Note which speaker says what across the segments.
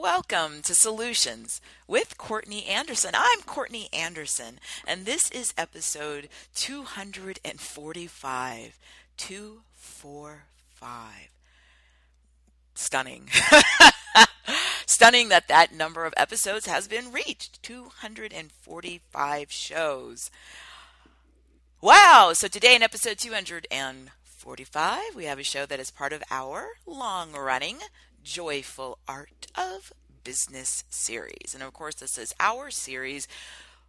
Speaker 1: Welcome to Solutions with Courtney Anderson. I'm Courtney Anderson, and this is episode 245. 245. Stunning. Stunning that that number of episodes has been reached 245 shows. Wow! So today in episode 245, we have a show that is part of our long running Joyful Art of Business series. And of course, this is our series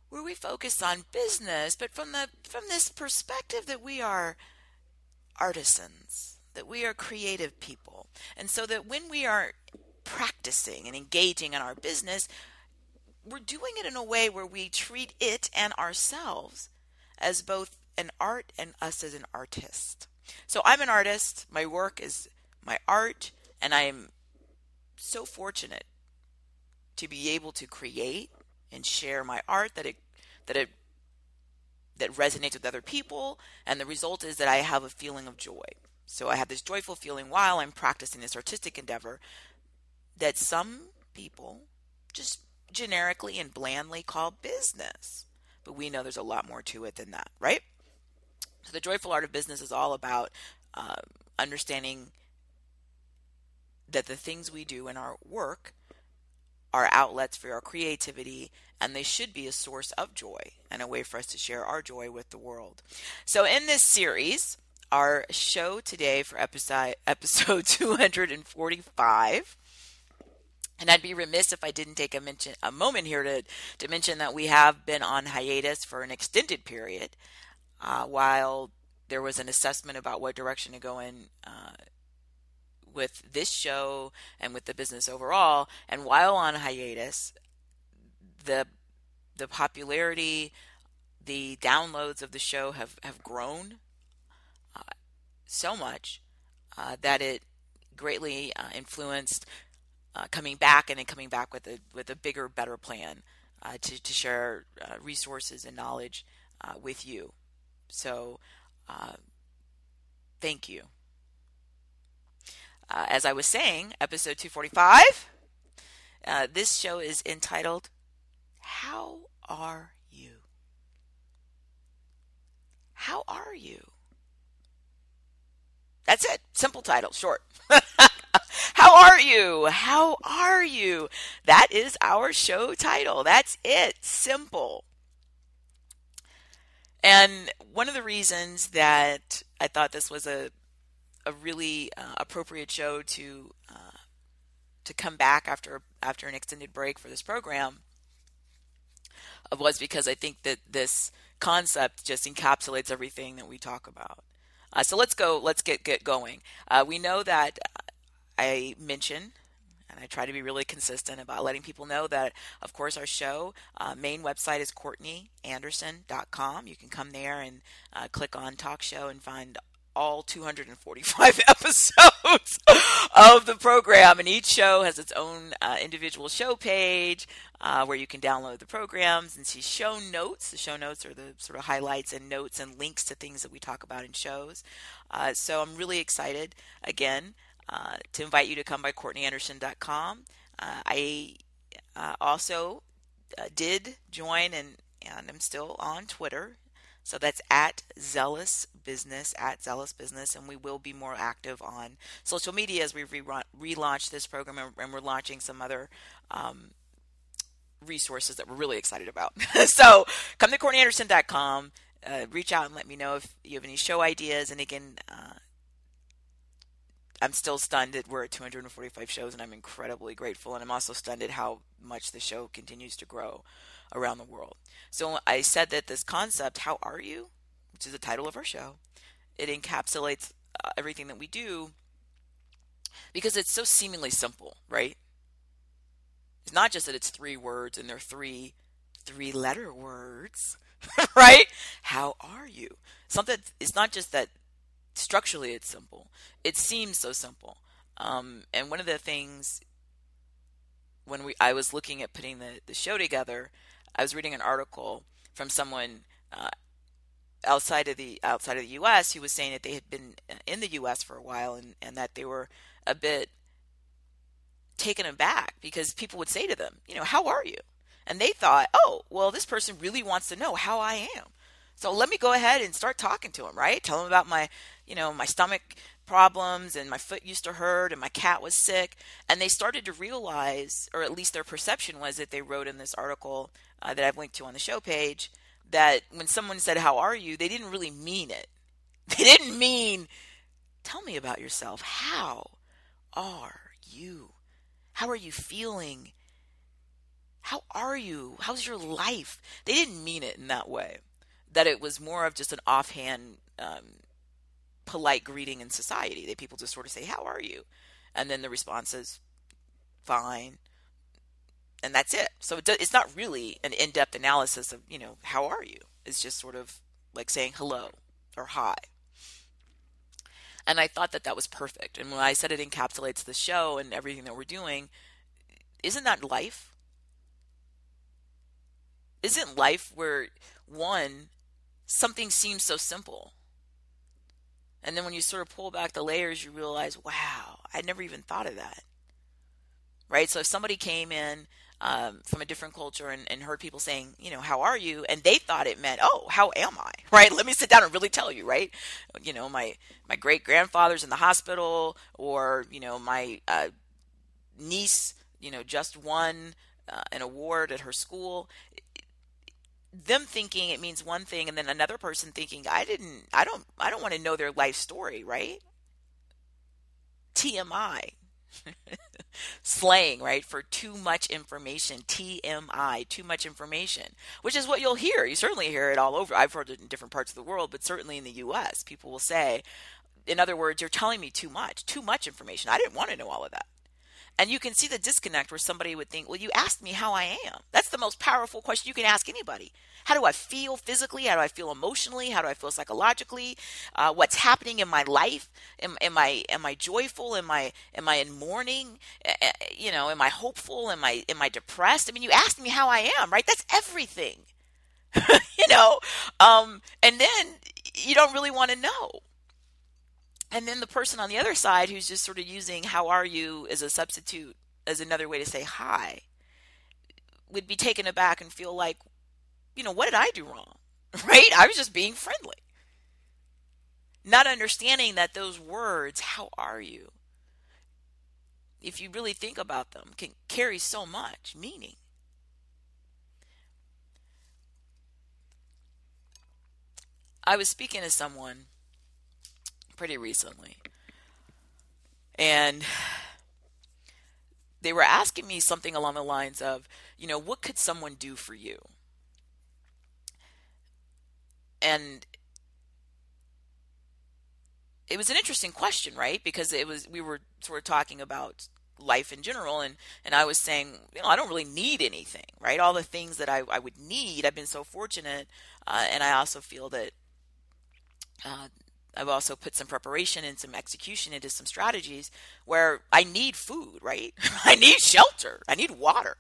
Speaker 1: where we focus on business, but from the from this perspective that we are artisans, that we are creative people. And so that when we are practicing and engaging in our business, we're doing it in a way where we treat it and ourselves as both an art and us as an artist. So I'm an artist, my work is my art, and I'm so fortunate to be able to create and share my art that it that it that resonates with other people and the result is that I have a feeling of joy. So I have this joyful feeling while I'm practicing this artistic endeavor that some people just generically and blandly call business. But we know there's a lot more to it than that, right? So the joyful art of business is all about uh, understanding that the things we do in our work are outlets for our creativity and they should be a source of joy and a way for us to share our joy with the world. So in this series, our show today for episode episode 245 and I'd be remiss if I didn't take a mention a moment here to to mention that we have been on hiatus for an extended period uh, while there was an assessment about what direction to go in uh, with this show and with the business overall. And while on hiatus, the the popularity, the downloads of the show have have grown uh, so much uh, that it greatly uh, influenced uh, coming back and then coming back with a with a bigger, better plan uh, to to share uh, resources and knowledge with you. So, thank you. Uh, as I was saying, episode 245, uh, this show is entitled, How Are You? How Are You? That's it. Simple title, short. How are you? How are you? That is our show title. That's it. Simple. And one of the reasons that I thought this was a a really uh, appropriate show to uh, to come back after after an extended break for this program was because I think that this concept just encapsulates everything that we talk about. Uh, so let's go. Let's get get going. Uh, we know that I mention. And I try to be really consistent about letting people know that, of course, our show uh, main website is CourtneyAnderson.com. You can come there and uh, click on Talk Show and find all 245 episodes of the program, and each show has its own uh, individual show page uh, where you can download the programs and see show notes. The show notes are the sort of highlights and notes and links to things that we talk about in shows. Uh, so I'm really excited again uh, to invite you to come by CourtneyAnderson.com. Uh, I uh, also did join and and I'm still on Twitter. So that's at Zealous Business, at Zealous Business, and we will be more active on social media as we re- relaunch this program and, and, we're launching some other um, resources that we're really excited about. so come to CourtneyAnderson.com, uh, reach out and let me know if you have any show ideas. And again, uh, I'm still stunned that we're at 245 shows, and I'm incredibly grateful. And I'm also stunned at how much the show continues to grow around the world. So I said that this concept, How Are You? which is the title of our show, it encapsulates uh, everything that we do because it's so seemingly simple, right? It's not just that it's three words and they're three three letter words, right? How are you? Something it's not just that structurally it's simple. It seems so simple. Um, and one of the things when we I was looking at putting the, the show together, I was reading an article from someone uh, outside of the outside of the U.S. who was saying that they had been in the U.S. for a while and, and that they were a bit taken aback because people would say to them, you know, how are you? And they thought, oh, well, this person really wants to know how I am. So let me go ahead and start talking to him, right? Tell him about my, you know, my stomach problems and my foot used to hurt and my cat was sick. And they started to realize, or at least their perception was that they wrote in this article uh, that I've linked to on the show page, that when someone said, How are you? they didn't really mean it. They didn't mean, Tell me about yourself. How are you? How are you feeling? How are you? How's your life? They didn't mean it in that way. That it was more of just an offhand, um, polite greeting in society. That people just sort of say, How are you? And then the response is, Fine. And that's it. So it do, it's not really an in depth analysis of, you know, how are you? It's just sort of like saying hello or hi. And I thought that that was perfect. And when I said it encapsulates the show and everything that we're doing, isn't that life? Isn't life where one, something seems so simple? And then when you sort of pull back the layers, you realize, wow, I never even thought of that. Right? So if somebody came in um, from a different culture and, and, heard people saying, you know, how are you? And they thought it meant, oh, how am I? Right? Let me sit down and really tell you, right? You know, my, my great grandfather's in the hospital, or, you know, my uh, niece, you know, just won uh, an award at her school. Them thinking it means one thing, and then another person thinking, I didn't, I don't, I don't want to know their life story, right? TMI. slang, right? For too much information, TMI, too much information, which is what you'll hear. You certainly hear it all over. I've heard it in different parts of the world, but certainly in the US, people will say, in other words, you're telling me too much, too much information. I didn't want to know all of that. And you can see the disconnect where somebody would think, well, you asked me how I am. That's the most powerful question you can ask anybody. How do I feel physically? How do I feel emotionally? How do I feel psychologically? Uh, what's happening in my life? Am, am, I am I joyful? Am I am I in mourning? Uh, you know, am I hopeful? Am I am I depressed? I mean, you asked me how I am, right? That's everything. you know, um, and then you don't really want to know and then the person on the other side who's just sort of using how are you as a substitute as another way to say hi would be taken aback and feel like you know what did i do wrong? Right? I was just being friendly. Not understanding that those words how are you if you really think about them can carry so much meaning. I was speaking to someone pretty recently. And they were asking me something along the lines of, you know, what could someone do for you? And it was an interesting question, right? Because it was we were sort of talking about life in general and and I was saying you know I don't really need anything right all the things that I, I would need I've been so fortunate uh, and I also feel that uh, I've also put some preparation and some execution into some strategies where I need food, right? I need shelter. I need water.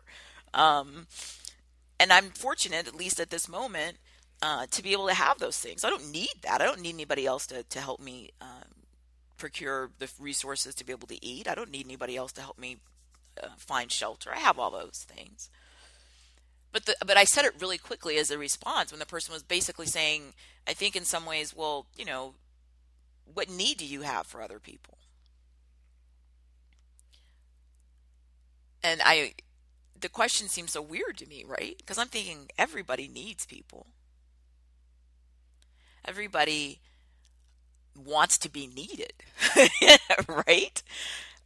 Speaker 1: Um, and I'm fortunate, at least at this moment, uh, to be able to have those things. I don't need that. I don't need anybody else to, to help me um, procure the resources to be able to eat. I don't need anybody else to help me uh, find shelter. I have all those things. But the, but I said it really quickly as a response when the person was basically saying, I think in some ways, well, you know, what need do you have for other people? And I the question seems so weird to me, right? Because I'm thinking everybody needs people. Everybody wants to be needed, right?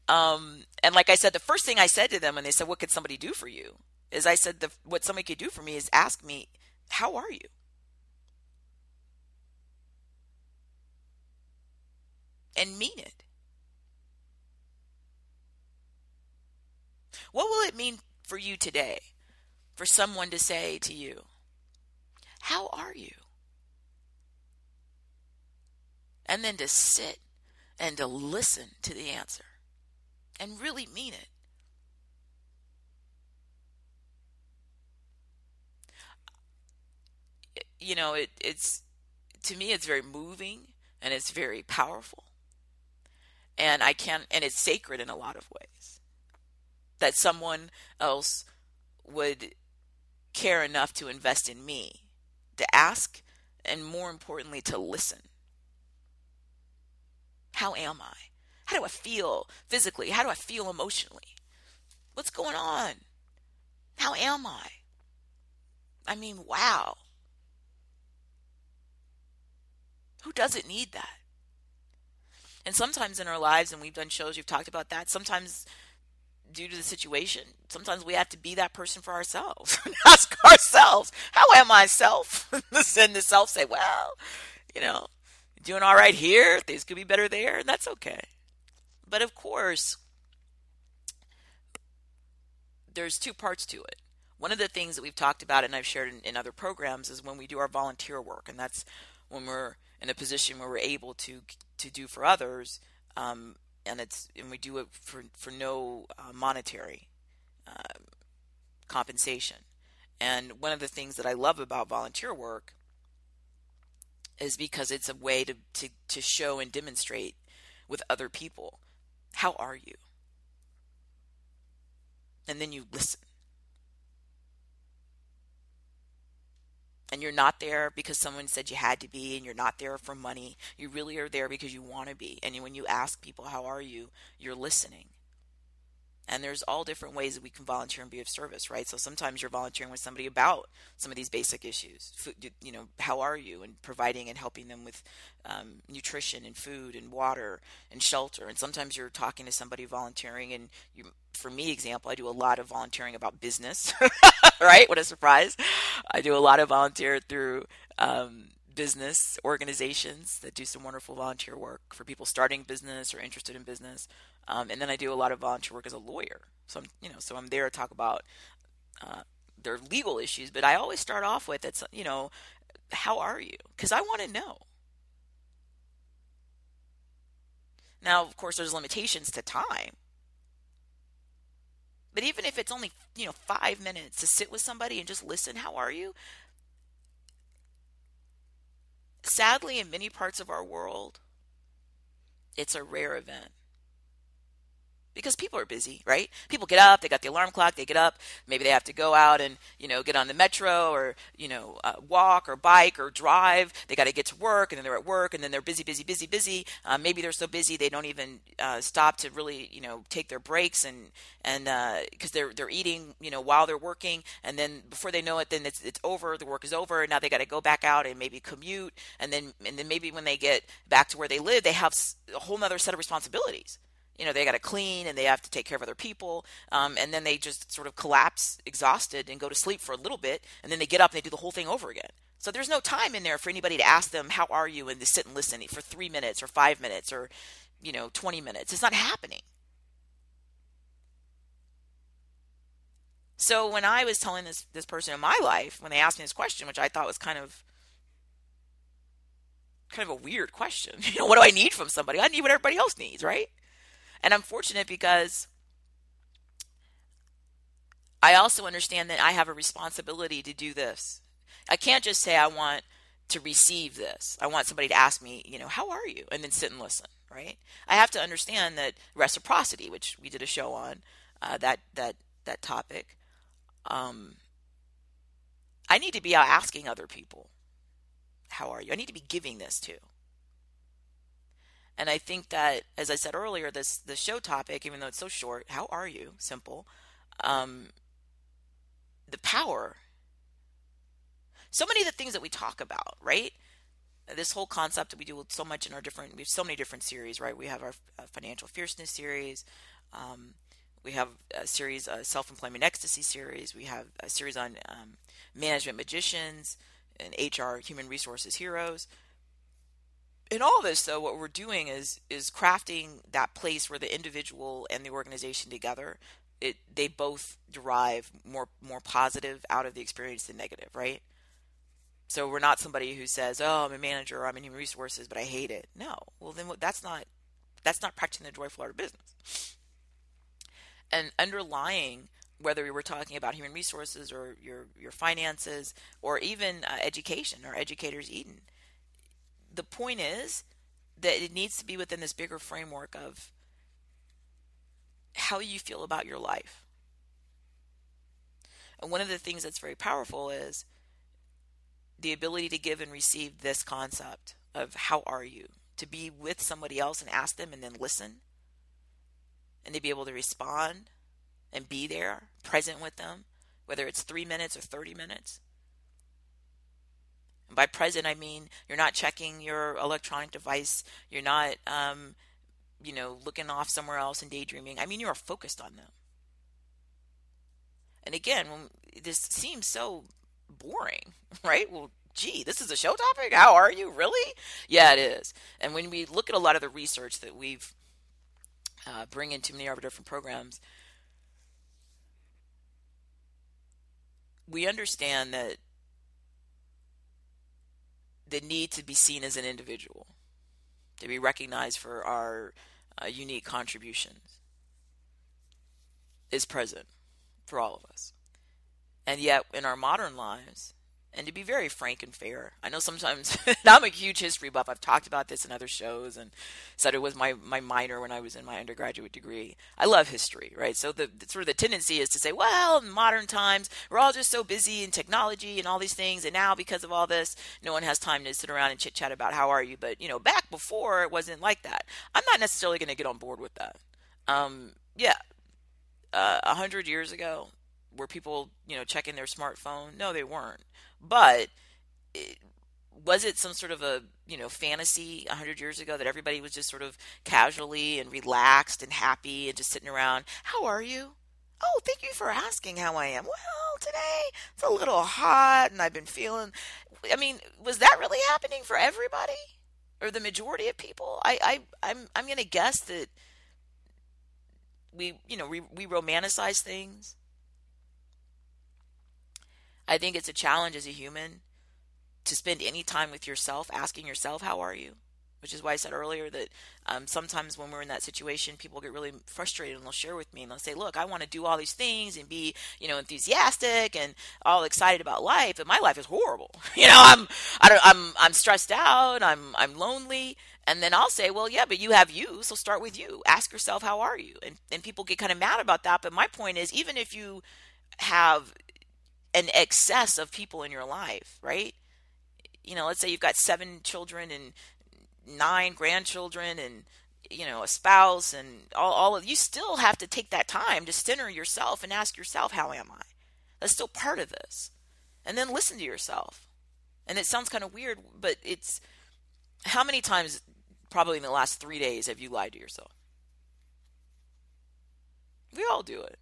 Speaker 1: Um, and like I said, the first thing I said to them when they said, "What could somebody do for you?" is I said, the, "What somebody could do for me is ask me, how are you?" And mean it. What will it mean for you today for someone to say to you, How are you? And then to sit and to listen to the answer and really mean it. You know, it, it's to me, it's very moving and it's very powerful. And I can, and it's sacred in a lot of ways. That someone else would care enough to invest in me, to ask, and more importantly, to listen. How am I? How do I feel physically? How do I feel emotionally? What's going on? How am I? I mean, wow. Who doesn't need that? And sometimes in our lives, and we've done shows, we've talked about that, sometimes due to the situation, sometimes we have to be that person for ourselves. Ask ourselves, how am I self? Then the self say, well, you know, doing all right here, things could be better there, and that's okay. But of course, there's two parts to it. One of the things that we've talked about and I've shared in, in other programs is when we do our volunteer work, and that's when we're in a position where we're able to to do for others, um, and it's and we do it for for no uh, monetary uh, compensation. And one of the things that I love about volunteer work is because it's a way to, to, to show and demonstrate with other people how are you? And then you listen. And you're not there because someone said you had to be and you're not there for money. You really are there because you want to be and when you ask people how are you? you're listening and there's all different ways that we can volunteer and be of service right? So sometimes you're volunteering with somebody about some of these basic issues. You know how are you? And providing and helping them with um, nutrition and food and water and shelter. And sometimes you're talking to somebody volunteering and you for me example i do a lot of volunteering about business right? What a surprise. I do a lot of volunteer through um, business organizations that do some wonderful volunteer work for people starting business or interested in business. Um, and then I do a lot of volunteer work as a lawyer. So I'm, you know, so I'm there to talk about uh, their legal issues. But I always start off with, it's, you know, how are you? Because I want to know. Now, of course, there's limitations to time. But even if it's only, you know, five minutes to sit with somebody and just listen, how are you? Sadly, in many parts of our world, it's a rare event because people are busy, right? People get up, they got the alarm clock, they get up, maybe they have to go out and, you know, get on the metro or, you know, uh, walk or bike or drive. They got to get to work and then they're at work and then they're busy, busy, busy, busy. Uh, maybe they're so busy they don't even uh, stop to really, you know, take their breaks and, and, because uh, they're, they're eating, you know, while they're working. And then before they know it, then it's, it's over, the work is over. And now they got to go back out and maybe commute. And then, and then maybe when they get back to where they live, they have a whole nother set of responsibilities you know they got to clean and they have to take care of other people um, and then they just sort of collapse exhausted and go to sleep for a little bit and then they get up and they do the whole thing over again. So there's no time in there for anybody to ask them how are you? and to sit and listen for three minutes or five minutes or you know 20 minutes. It's not happening. So when i was telling this this person in my life when they asked me this question which i thought was kind of kind of a weird question you know what do i need from somebody? I need what everybody else needs right and I'm fortunate because I also understand that I have a responsibility to do this. I can't just say I want to receive this. I want somebody to ask me, you know, how are you? And then sit and listen, right? I have to understand that reciprocity, which we did a show on uh, that that that topic. Um, I need to be out asking other people, how are you? I need to be giving this too. And I think that, as I said earlier, this the show topic, even though it's so short, how are you? Simple. Um, the power. So many of the things that we talk about, right? This whole concept that we do so much in our different, we have so many different series, right? We have our uh, financial fierceness series. Um, we have a series, a self-employment ecstasy series. We have a series on um, management magicians and HR human resources heroes in all this though what we're doing is is crafting that place where the individual and the organization together it they both derive more more positive out of the experience than negative, right? So we're not somebody who says, "Oh, I'm a manager, or I'm in human resources, but I hate it." No, well then that's not that's not practicing the joyful art of business. And underlying whether we were talking about human resources or your your finances or even uh, education or educators Eden, the point is that it needs to be within this bigger framework of how you feel about your life. And one of the things that's very powerful is the ability to give and receive this concept of how are you? To be with somebody else and ask them and then listen and to be able to respond and be there, present with them, whether it's three minutes or 30 minutes. And by present, I mean you're not checking your electronic device, you're not, um, you know, looking off somewhere else and daydreaming. I mean, you are focused on them. And again, this seems so boring, right? Well, gee, this is a show topic? How are you? Really? Yeah, it is. And when we look at a lot of the research that we've uh, bring into many of our different programs, we understand that the need to be seen as an individual, to be recognized for our uh, unique contributions, is present for all of us. And yet, in our modern lives, and to be very frank and fair, I know sometimes I'm a huge history buff. I've talked about this in other shows and said it was my, my minor when I was in my undergraduate degree. I love history, right? So the, the sort of the tendency is to say, well, in modern times, we're all just so busy in technology and all these things, and now because of all this, no one has time to sit around and chit chat about how are you. But you know, back before it wasn't like that. I'm not necessarily going to get on board with that. Um, yeah, uh, a uh, hundred years ago, were people you know checking their smartphone? No, they weren't. But it, was it some sort of a you know fantasy 100 years ago that everybody was just sort of casually and relaxed and happy and just sitting around how are you? Oh thank you for asking how i am. Well today it's a little hot and i've been feeling i mean was that really happening for everybody? Or the majority of people? I, I i'm i'm going to guess that we you know we, we romanticize things I think it's a challenge as a human to spend any time with yourself, asking yourself, How are you? Which is why I said earlier that um, sometimes when we're in that situation, people get really frustrated and they'll share with me and they'll say, Look, I want to do all these things and be, you know, enthusiastic and all excited about life, but my life is horrible. You know, I'm, I don't, I'm, I'm stressed out. I'm, I'm lonely. And then I'll say, well, yeah, but you have you, so start with you. Ask yourself, how are you? And and people get kind of mad about that. But my point is, even if you have an excess of people in your life, right? You know, let's say you've got seven children and nine grandchildren and you know a spouse and all, all of you still have to take that time to center yourself and ask yourself how am i? That's still part of this. And then listen to yourself. And it sounds kind of weird but it's how many times probably in the last three days have you lied to yourself? We all do it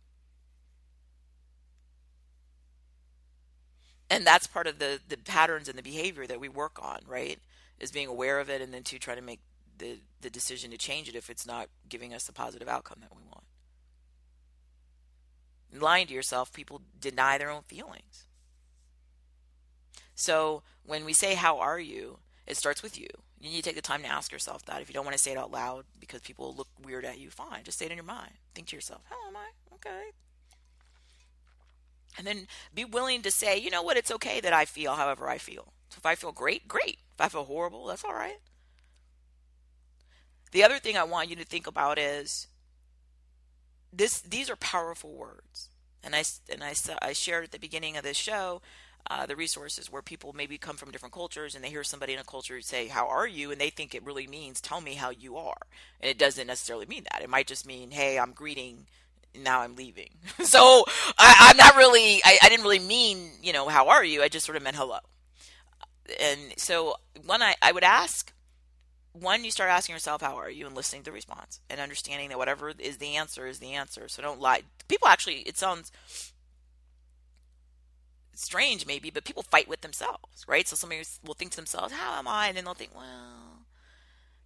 Speaker 1: and that's part of the the patterns and the behavior that we work on right? Is being aware of it and then to try to make the the decision to change it if it's not giving us the positive outcome that we want. Lying to yourself people deny their own feelings. So when we say how are you? it starts with you. You need to take the time to ask yourself that. If you don't want to say it out loud because people look weird at you fine. Just say it in your mind. Think to yourself how am i? Okay and then be willing to say, you know what, it's okay that I feel however I feel. So if I feel great, great. If I feel horrible, that's all right. The other thing I want you to think about is this these are powerful words. And I and I I shared at the beginning of this show uh, the resources where people maybe come from different cultures and they hear somebody in a culture say, How are you? And they think it really means, Tell me how you are. And it doesn't necessarily mean that. It might just mean, Hey, I'm greeting now I'm leaving. so I, am not really, I, I, didn't really mean, you know, how are you? I just sort of meant hello. And so when I, I would ask, one, you start asking yourself, how are you? And listening to the response and understanding that whatever is the answer is the answer. So don't lie. People actually, it sounds strange maybe, but people fight with themselves, right? So somebody will think to themselves, how am I? And then they'll think, well,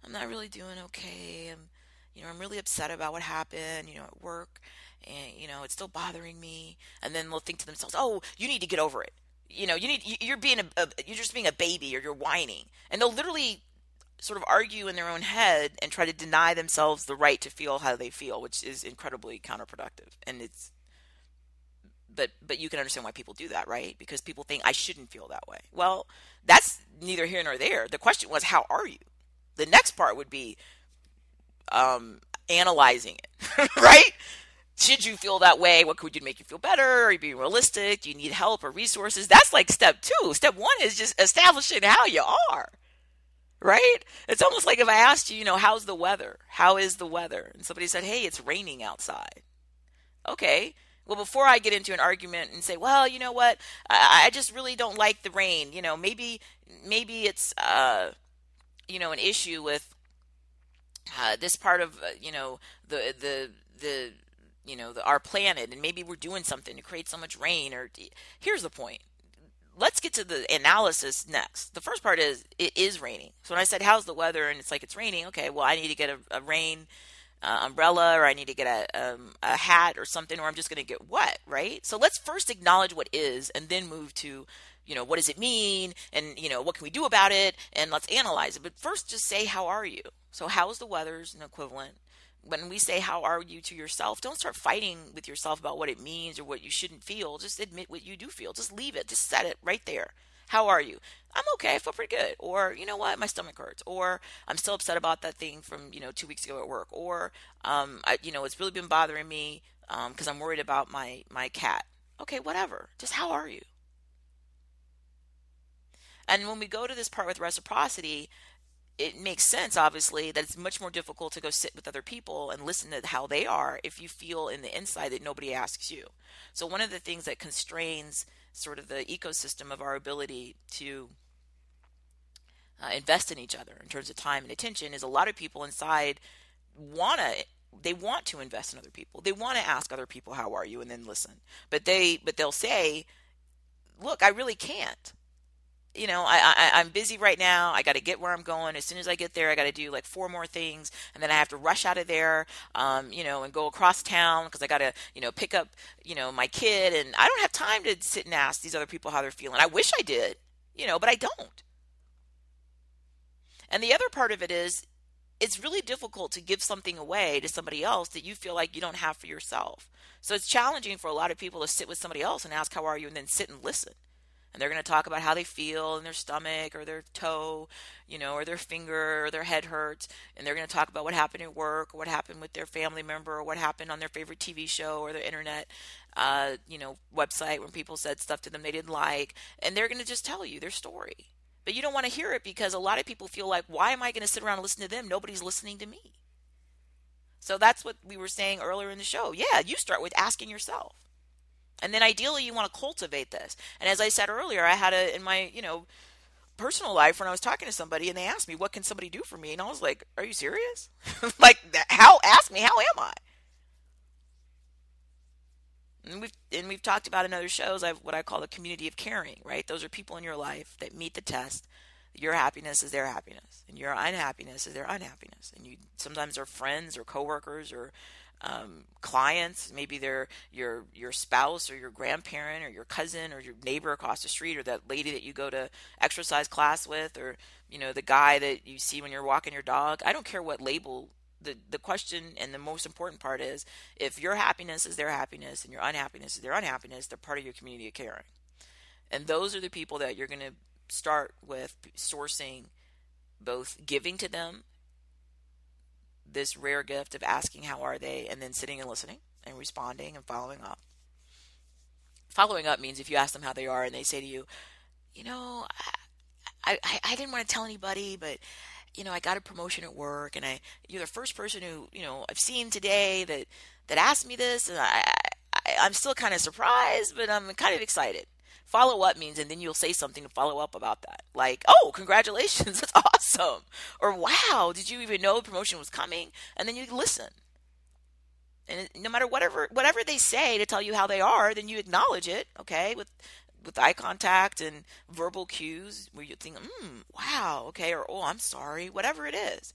Speaker 1: I'm not really doing okay. I'm, you know, I'm really upset about what happened, you know, at work. And, you know, it's still bothering me. And then they'll think to themselves, oh, you need to get over it. You know, you need, you're being a, a you're just being a baby or you're whining. And they'll literally sort of argue in their own head and try to deny themselves the right to feel how they feel, which is incredibly counterproductive. And it's, but but you can understand why people do that, right? Because people think I shouldn't feel that way. Well, that's neither here nor there. The question was, how are you? The next part would be um, analyzing it, right? Should you feel that way? What could you make you feel better? Are you being realistic? Do you need help or resources? That's like step two. Step one is just establishing how you are right? It's almost like if I asked you, you know, how's the weather? How is the weather? And somebody said, hey, it's raining outside. Okay. Well, before I get into an argument and say, well, you know what, I, I just really don't like the rain. You know, maybe maybe it's uh, you know an issue with uh, this part of uh, you know the the the you know the, our planet, and maybe we're doing something to create so much rain. Or here's the point: let's get to the analysis next. The first part is it is raining. So when I said how's the weather and it's like it's raining, okay, well I need to get a, a rain uh, umbrella or I need to get a um, a hat or something or I'm just going to get wet, right? So let's first acknowledge what is and then move to you know what does it mean and you know what can we do about it and let's analyze it. But first just say how are you? So how's the weather's an equivalent. When we say how are you to yourself? don't start fighting with yourself about what it means or what you shouldn't feel. Just admit what you do feel. Just leave it. Just set it right there how are you? I'm okay i feel pretty good. Or you know what my stomach hurts. Or i'm still upset about that thing from you know two weeks ago at work. Or um I, you know it's really been bothering me because um, i'm worried about my my cat. Okay whatever. Just how are you? And when we go to this part with reciprocity it makes sense, obviously, that it's much more difficult to go sit with other people and listen to how they are if you feel in the inside that nobody asks you. So, one of the things that constrains sort of the ecosystem of our ability to uh, invest in each other in terms of time and attention is a lot of people inside want to they want to invest in other people. They want to ask other people how are you? and then listen. But they but they'll say look i really can't you know, I, I I'm busy right now. I got to get where I'm going. As soon as I get there, I got to do like four more things, and then I have to rush out of there, um, you know, and go across town because I got to, you know, pick up, you know, my kid, and I don't have time to sit and ask these other people how they're feeling. I wish I did, you know, but I don't. And the other part of it is, it's really difficult to give something away to somebody else that you feel like you don't have for yourself. So it's challenging for a lot of people to sit with somebody else and ask, How are you? and then sit and listen and they're going to talk about how they feel in their stomach or their toe, you know, or their finger or their head hurts, and they're going to talk about what happened at work or what happened with their family member or what happened on their favorite TV show or their internet, uh, you know, website when people said stuff to them they didn't like, and they're going to just tell you their story. But you don't want to hear it because a lot of people feel like, why am I going to sit around and listen to them? Nobody's listening to me. So that's what we were saying earlier in the show. Yeah, you start with asking yourself. And then ideally you want to cultivate this. And as I said earlier, I had a in my, you know, personal life when I was talking to somebody and they asked me, "What can somebody do for me?" And I was like, "Are you serious? like how ask me, how am I?" And we've and we've talked about in other shows I've what I call the community of caring, right? Those are people in your life that meet the test. Your happiness is their happiness, and your unhappiness is their unhappiness. And you sometimes are friends or coworkers or um, clients. Maybe they're your your spouse or your grandparent or your cousin or your neighbor across the street or that lady that you go to exercise class with or you know the guy that you see when you're walking your dog. I don't care what label. The, the question and the most important part is if your happiness is their happiness and your unhappiness is their unhappiness, they're part of your community of caring. And those are the people that you're going to start with sourcing both giving to them this rare gift of asking how are they and then sitting and listening and responding and following up. Following up means if you ask them how they are and they say to you, you know, I, I, I didn't want to tell anybody, but you know, I got a promotion at work and I, you're the first person who, you know, I've seen today that, that asked me this and I, I I'm still kind of surprised, but I'm kind of excited. Follow up means, and then you'll say something to follow up about that. Like, oh, congratulations, that's awesome. Or wow, did you even know the promotion was coming? And then you listen. And no matter whatever whatever they say to tell you how they are, then you acknowledge it, okay, with with eye contact and verbal cues where you think, hmm, wow, okay, or oh, I'm sorry, whatever it is.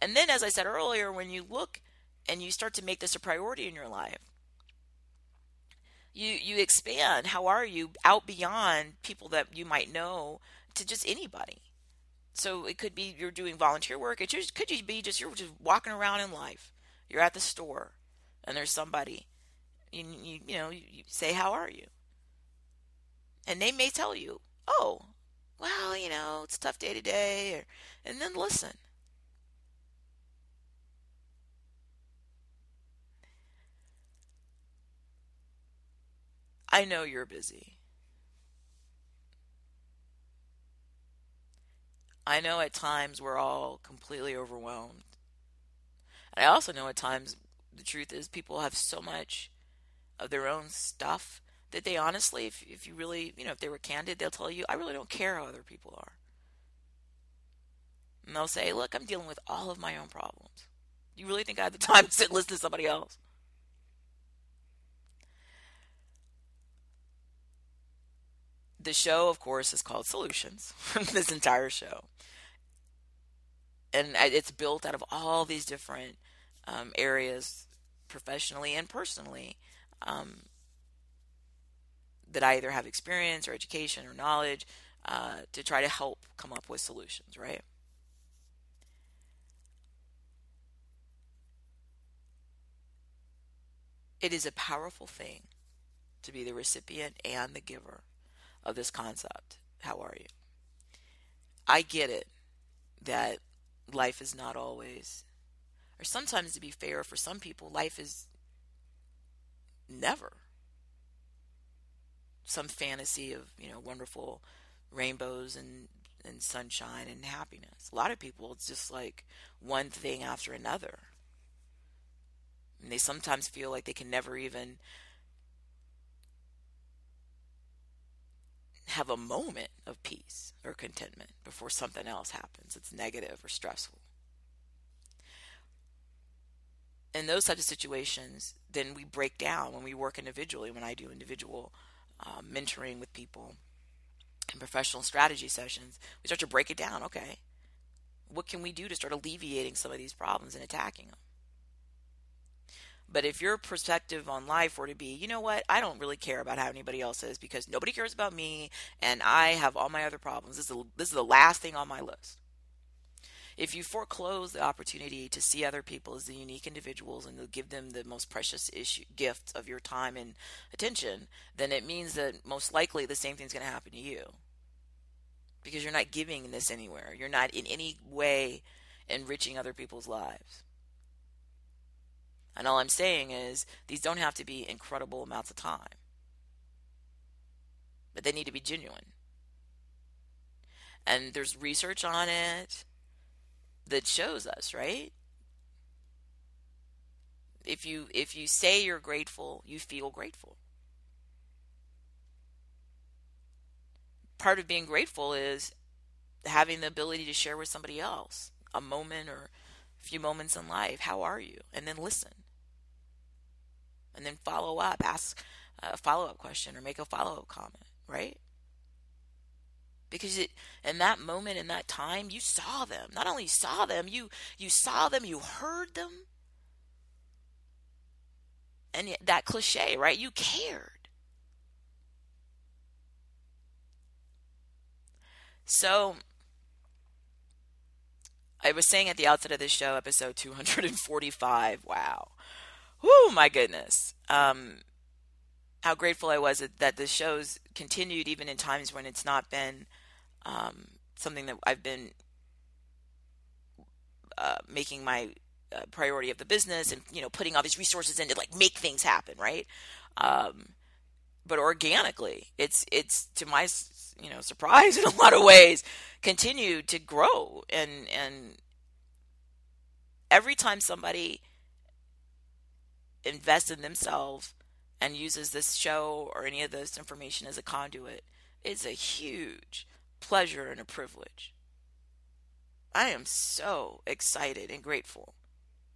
Speaker 1: And then, as I said earlier, when you look and you start to make this a priority in your life you you expand. How are you out beyond people that you might know to just anybody? So it could be you're doing volunteer work. It just could be just you're just walking around in life. You're at the store and there's somebody you you, you know you, you say how are you? And they may tell you oh well you know it's a tough day today or, and then listen I know you're busy. I know at times we're all completely overwhelmed. I also know at times the truth is people have so much of their own stuff that they honestly, if, if you really, you know, if they were candid, they'll tell you, I really don't care how other people are. And they'll say, look, I'm dealing with all of my own problems. You really think I have the time to sit and listen to somebody else? The show, of course, is called Solutions. this entire show, and it's built out of all these different um, areas, professionally and personally, um, that I either have experience or education or knowledge uh, to try to help come up with solutions. Right. It is a powerful thing to be the recipient and the giver of this concept. How are you? I get it that life is not always, or sometimes to be fair, for some people, life is never some fantasy of, you know, wonderful rainbows and, and sunshine and happiness. A lot of people, it's just like one thing after another. And they sometimes feel like they can never even have a moment of peace or contentment before something else happens. It's negative or stressful. In those types of situations, then we break down when we work individually, when I do individual uh, mentoring with people and professional strategy sessions, we start to break it down. Okay, what can we do to start alleviating some of these problems and attacking them? But if your perspective on life were to be, you know what, I don't really care about how anybody else is because nobody cares about me and I have all my other problems. This is the, this is the last thing on my list. If you foreclose the opportunity to see other people as the unique individuals and give them the most precious issue, gift of your time and attention, then it means that most likely the same thing's going to happen to you. Because you're not giving this anywhere. You're not in any way enriching other people's lives. And all I'm saying is these don't have to be incredible amounts of time, but they need to be genuine. And there's research on it that shows us, right? If you if you say you're grateful, you feel grateful. Part of being grateful is having the ability to share with somebody else a moment or a few moments in life. How are you? And then listen and then follow up, ask a follow up question or make a follow up comment, right? Because it in that moment in that time you saw them. Not only saw them, you you saw them, you heard them. And that cliche, right? You cared. So I was saying at the outset of this show, episode 245, wow. Whoo, my goodness. Um, how grateful I was that, that the show's continued even in times when it's not been um, something that I've been uh, making my uh, priority of the business and you know putting all these resources in to like make things happen, right? Um, but organically, it's it's to my you know surprise in a lot of ways continued to grow and and every time somebody invest in themselves and uses this show or any of this information as a conduit is a huge pleasure and a privilege. I am so excited and grateful.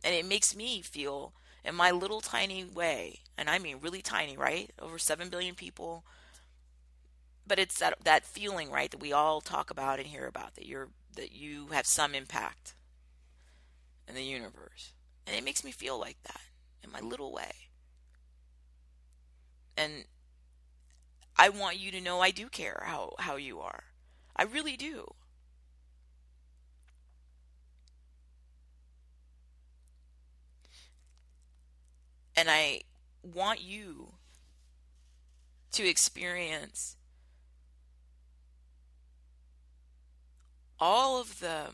Speaker 1: And it makes me feel in my little tiny way, and I mean really tiny, right? Over 7 billion people. But it's that that feeling, right, that we all talk about and hear about that you're that you have some impact in the universe And it makes me feel like that in my little way. And I want you to know I do care how, how you are. I really do. And I want you to experience all of the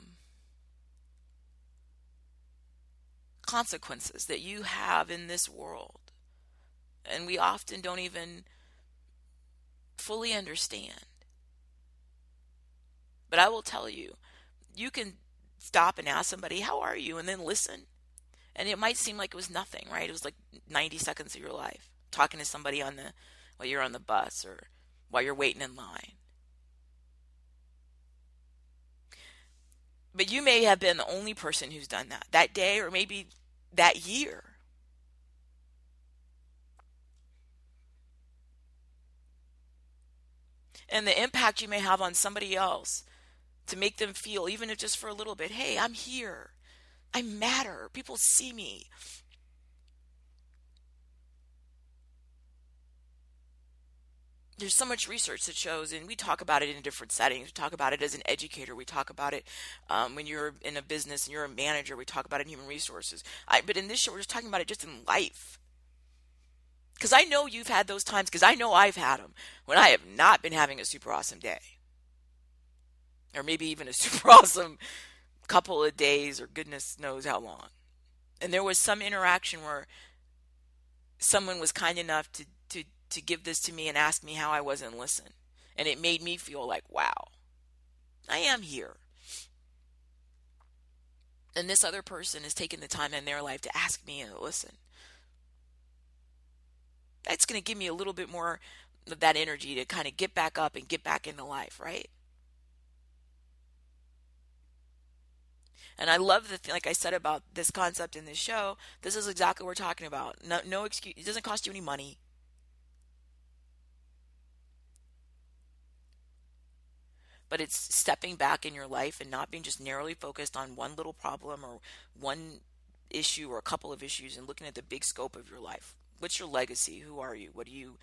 Speaker 1: consequences that you have in this world. And we often don't even fully understand. But I will tell you, you can stop and ask somebody, How are you? and then listen. And it might seem like it was nothing, right? It was like 90 seconds of your life talking to somebody on the while you're on the bus or while you're waiting in line. But you may have been the only person who's done that that day or maybe that year. And the impact you may have on somebody else to make them feel, even if just for a little bit, hey, I'm here. I matter. People see me. There's so much research that shows, and we talk about it in different settings. We talk about it as an educator. We talk about it um, when you're in a business and you're a manager. We talk about it in human resources. I, but in this show, we're just talking about it just in life. Because I know you've had those times, because I know I've had them, when I have not been having a super awesome day. Or maybe even a super awesome couple of days, or goodness knows how long. And there was some interaction where someone was kind enough to to give this to me and ask me how I was and listen. And it made me feel like, wow, I am here. And this other person is taking the time in their life to ask me and listen. That's going to give me a little bit more of that energy to kind of get back up and get back into life, right? And I love the thing, like I said about this concept in this show. This is exactly what we're talking about. No, no excuse. It doesn't cost you any money. But it's stepping back in your life and not being just narrowly focused on one little problem or one issue or a couple of issues and looking at the big scope of your life. What's your legacy? Who are you? What are you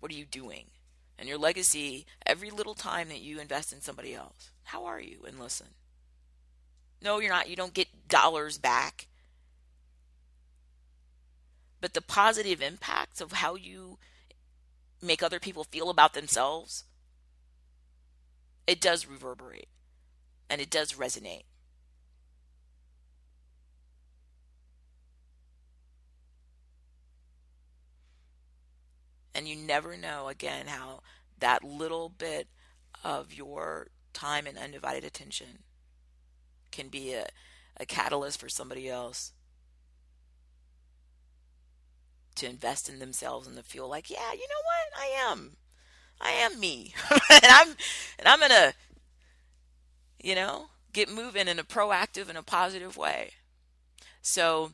Speaker 1: what are you doing? And your legacy every little time that you invest in somebody else. How are you? And listen. No, you're not. You don't get dollars back. But the positive impacts of how you make other people feel about themselves it does reverberate and it does resonate. And you never know, again, how that little bit of your time and undivided attention can be a, a catalyst for somebody else to invest in themselves and to feel like, yeah, you know what? I am. I am me. and I'm and I'm gonna, you know, get moving in a proactive and a positive way. So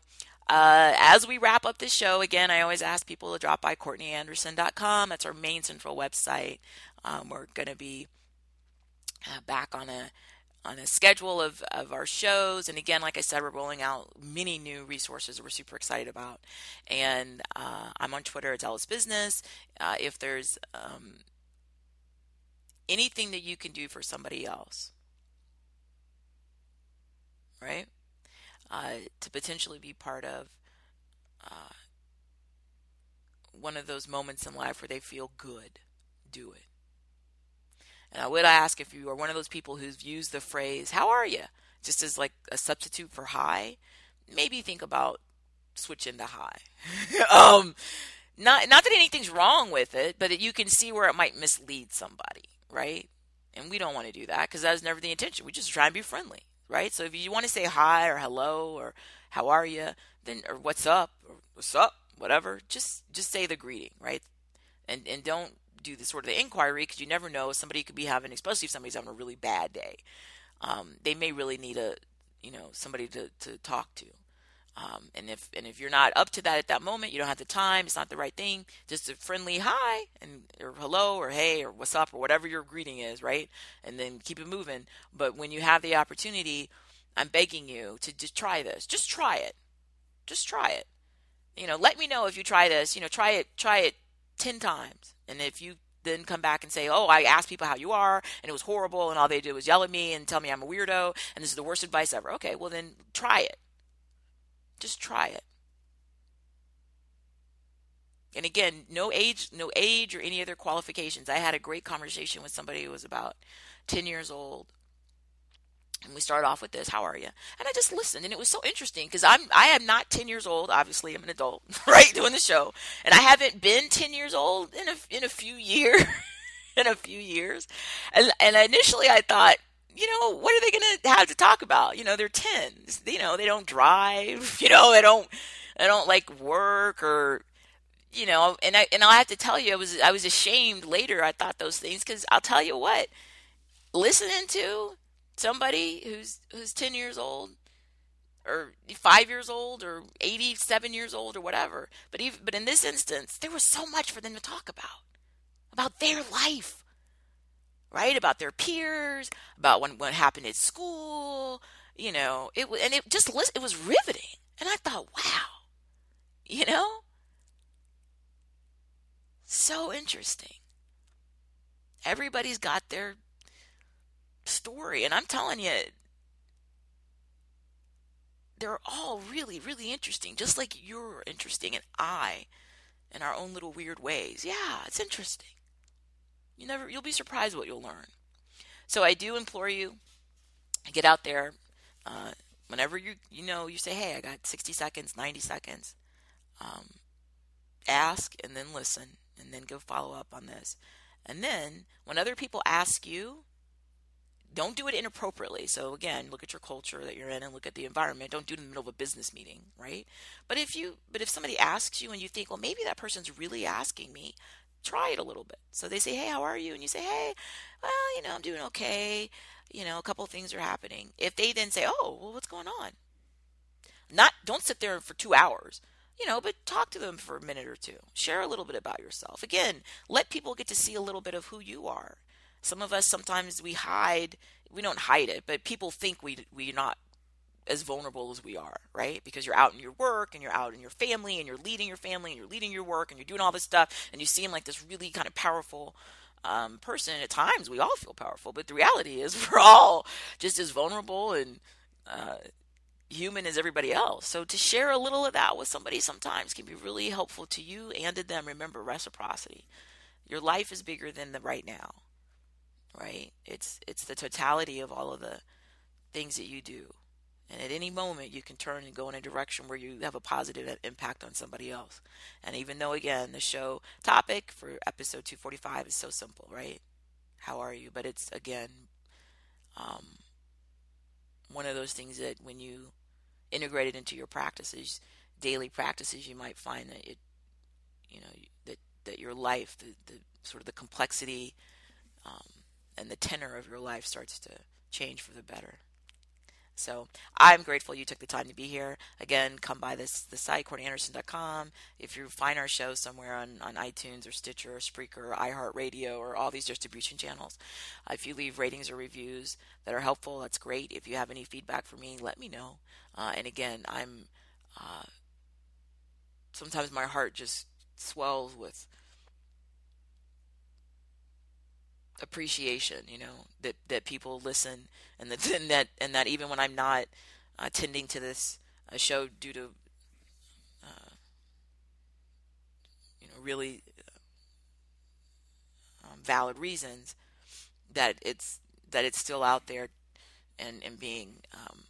Speaker 1: uh, as we wrap up this show, again, I always ask people to drop by CourtneyAnderson.com. That's our main central website. Um, we're going to be uh, back on a on a schedule of, of our shows. And again, like I said, we're rolling out many new resources we're super excited about. And uh, I'm on Twitter, it's Ellis Business. Uh, if there's um, anything that you can do for somebody else, right? Uh, to potentially be part of uh, one of those moments in life where they feel good, do it. And I would ask if you are one of those people who's used the phrase, How are you? just as like a substitute for hi, maybe think about switching to hi. um, not, not that anything's wrong with it, but you can see where it might mislead somebody right? And we don't want to do that because that was never the intention. We just try and be friendly, right? So if you want to say hi or hello or how are you, then or what's up or what's up, whatever, just just say the greeting, right? And and don't do the sort of the inquiry because you never know somebody could be having, especially if somebody's having a really bad day. Um, they may really need a you know somebody to to talk to. Um, and if and if you're not up to that at that moment, you don't have the time. It's not the right thing. Just a friendly hi and or hello or hey or what's up or whatever your greeting is, right? And then keep it moving. But when you have the opportunity, I'm begging you to just try this. Just try it. Just try it. You know, let me know if you try this. You know, try it. Try it ten times, and if you then come back and say, "Oh, I asked people how you are, and it was horrible, and all they did was yell at me and tell me I'm a weirdo, and this is the worst advice ever." Okay, well then try it. Just try it. And again, no age, no age or any other qualifications. I had a great conversation with somebody who was about 10 years old. And we started off with this, how are you? And I just listened and it was so interesting because I'm I am not 10 years old, obviously I'm an adult, right, doing the show. And I haven't been 10 years old in a in a few years. in a few years. And and initially I thought, you know, what are they going to have to talk about? You know, they're 10s. You know, they don't drive, you know, they don't they don't like work or you know, and I and I have to tell you, I was I was ashamed later. I thought those things because I'll tell you what, listening to somebody who's who's ten years old, or five years old, or eighty seven years old, or whatever. But even but in this instance, there was so much for them to talk about, about their life, right? About their peers, about when what happened at school. You know, it and it just it was riveting, and I thought, wow, you know so interesting. Everybody's got their story. And I'm telling you, they're all really, really interesting, just like you're interesting and I in our own little weird ways. Yeah, it's interesting. You never you'll be surprised what you'll learn. So I do implore you, get out there. Uh, whenever you you know you say, "Hey, I got 60 seconds, 90 seconds," um, ask and then listen and then go follow up on this. And then when other people ask you, don't do it inappropriately. So again, look at your culture that you're in and look at the environment. Don't do it in the middle of a business meeting, right? But if you but if somebody asks you and you think, well, maybe that person's really asking me, try it a little bit. So they say, hey, how are you? And you say, hey, well, you know, I'm doing okay. You know, a couple things are happening. If they then say, oh, well, what's going on? Not don't sit there for two hours you know, but talk to them for a minute or two. Share a little bit about yourself. Again, let people get to see a little bit of who you are. Some of us sometimes we hide, we don't hide it, but people think we we're not as vulnerable as we are, right? Because you're out in your work and you're out in your family and you're leading your family and you're leading your work and you're doing all this stuff and you seem like this really kind of powerful um, person. At times we all feel powerful, but the reality is we're all just as vulnerable and uh, human as everybody else. So to share a little of that with somebody sometimes can be really helpful to you and to them. Remember reciprocity. Your life is bigger than the right now. Right? It's it's the totality of all of the things that you do. And at any moment you can turn and go in a direction where you have a positive impact on somebody else. And even though again the show topic for episode 245 is so simple, right? How are you? But it's again um, one of those things that when you integrate it into your practices, daily practices, you might find that it, you know, that that your life, the, the sort of the complexity um, and the tenor of your life starts to change for the better. So I'm grateful you took the time to be here. Again, come by this the site, CourtneyAnderson.com. If you find our show somewhere on, on iTunes or Stitcher or Spreaker or iHeartRadio or all these distribution channels, uh, if you leave ratings or reviews that are helpful, that's great. If you have any feedback for me, let me know. Uh, and again, I'm uh, sometimes my heart just swells with appreciation, you know, that, that people listen and that, and that, and that even when I'm not uh, attending to this uh, show due to, uh, you know, really um, valid reasons, that it's, that it's still out there and, and being um,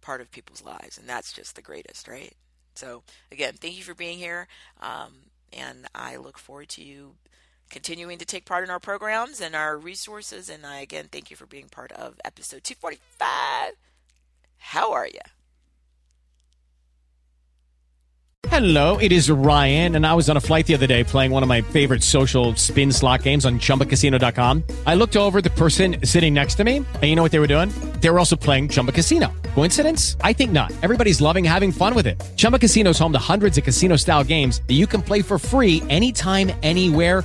Speaker 1: part of people's lives. And that's just the greatest, right? So again, thank you for being here. Um, and I look forward to you continuing to take part in our programs and our resources. And I again thank you for being part of episode 245. How are you?
Speaker 2: Hello, it is Ryan, and I was on a flight the other day playing one of my favorite social spin slot games on chumbacasino.com. I looked over the person sitting next to me, and you know what they were doing? They were also playing Chumba Casino. Coincidence? I think not. Everybody's loving having fun with it. Chumba Casino is home to hundreds of casino style games that you can play for free anytime, anywhere,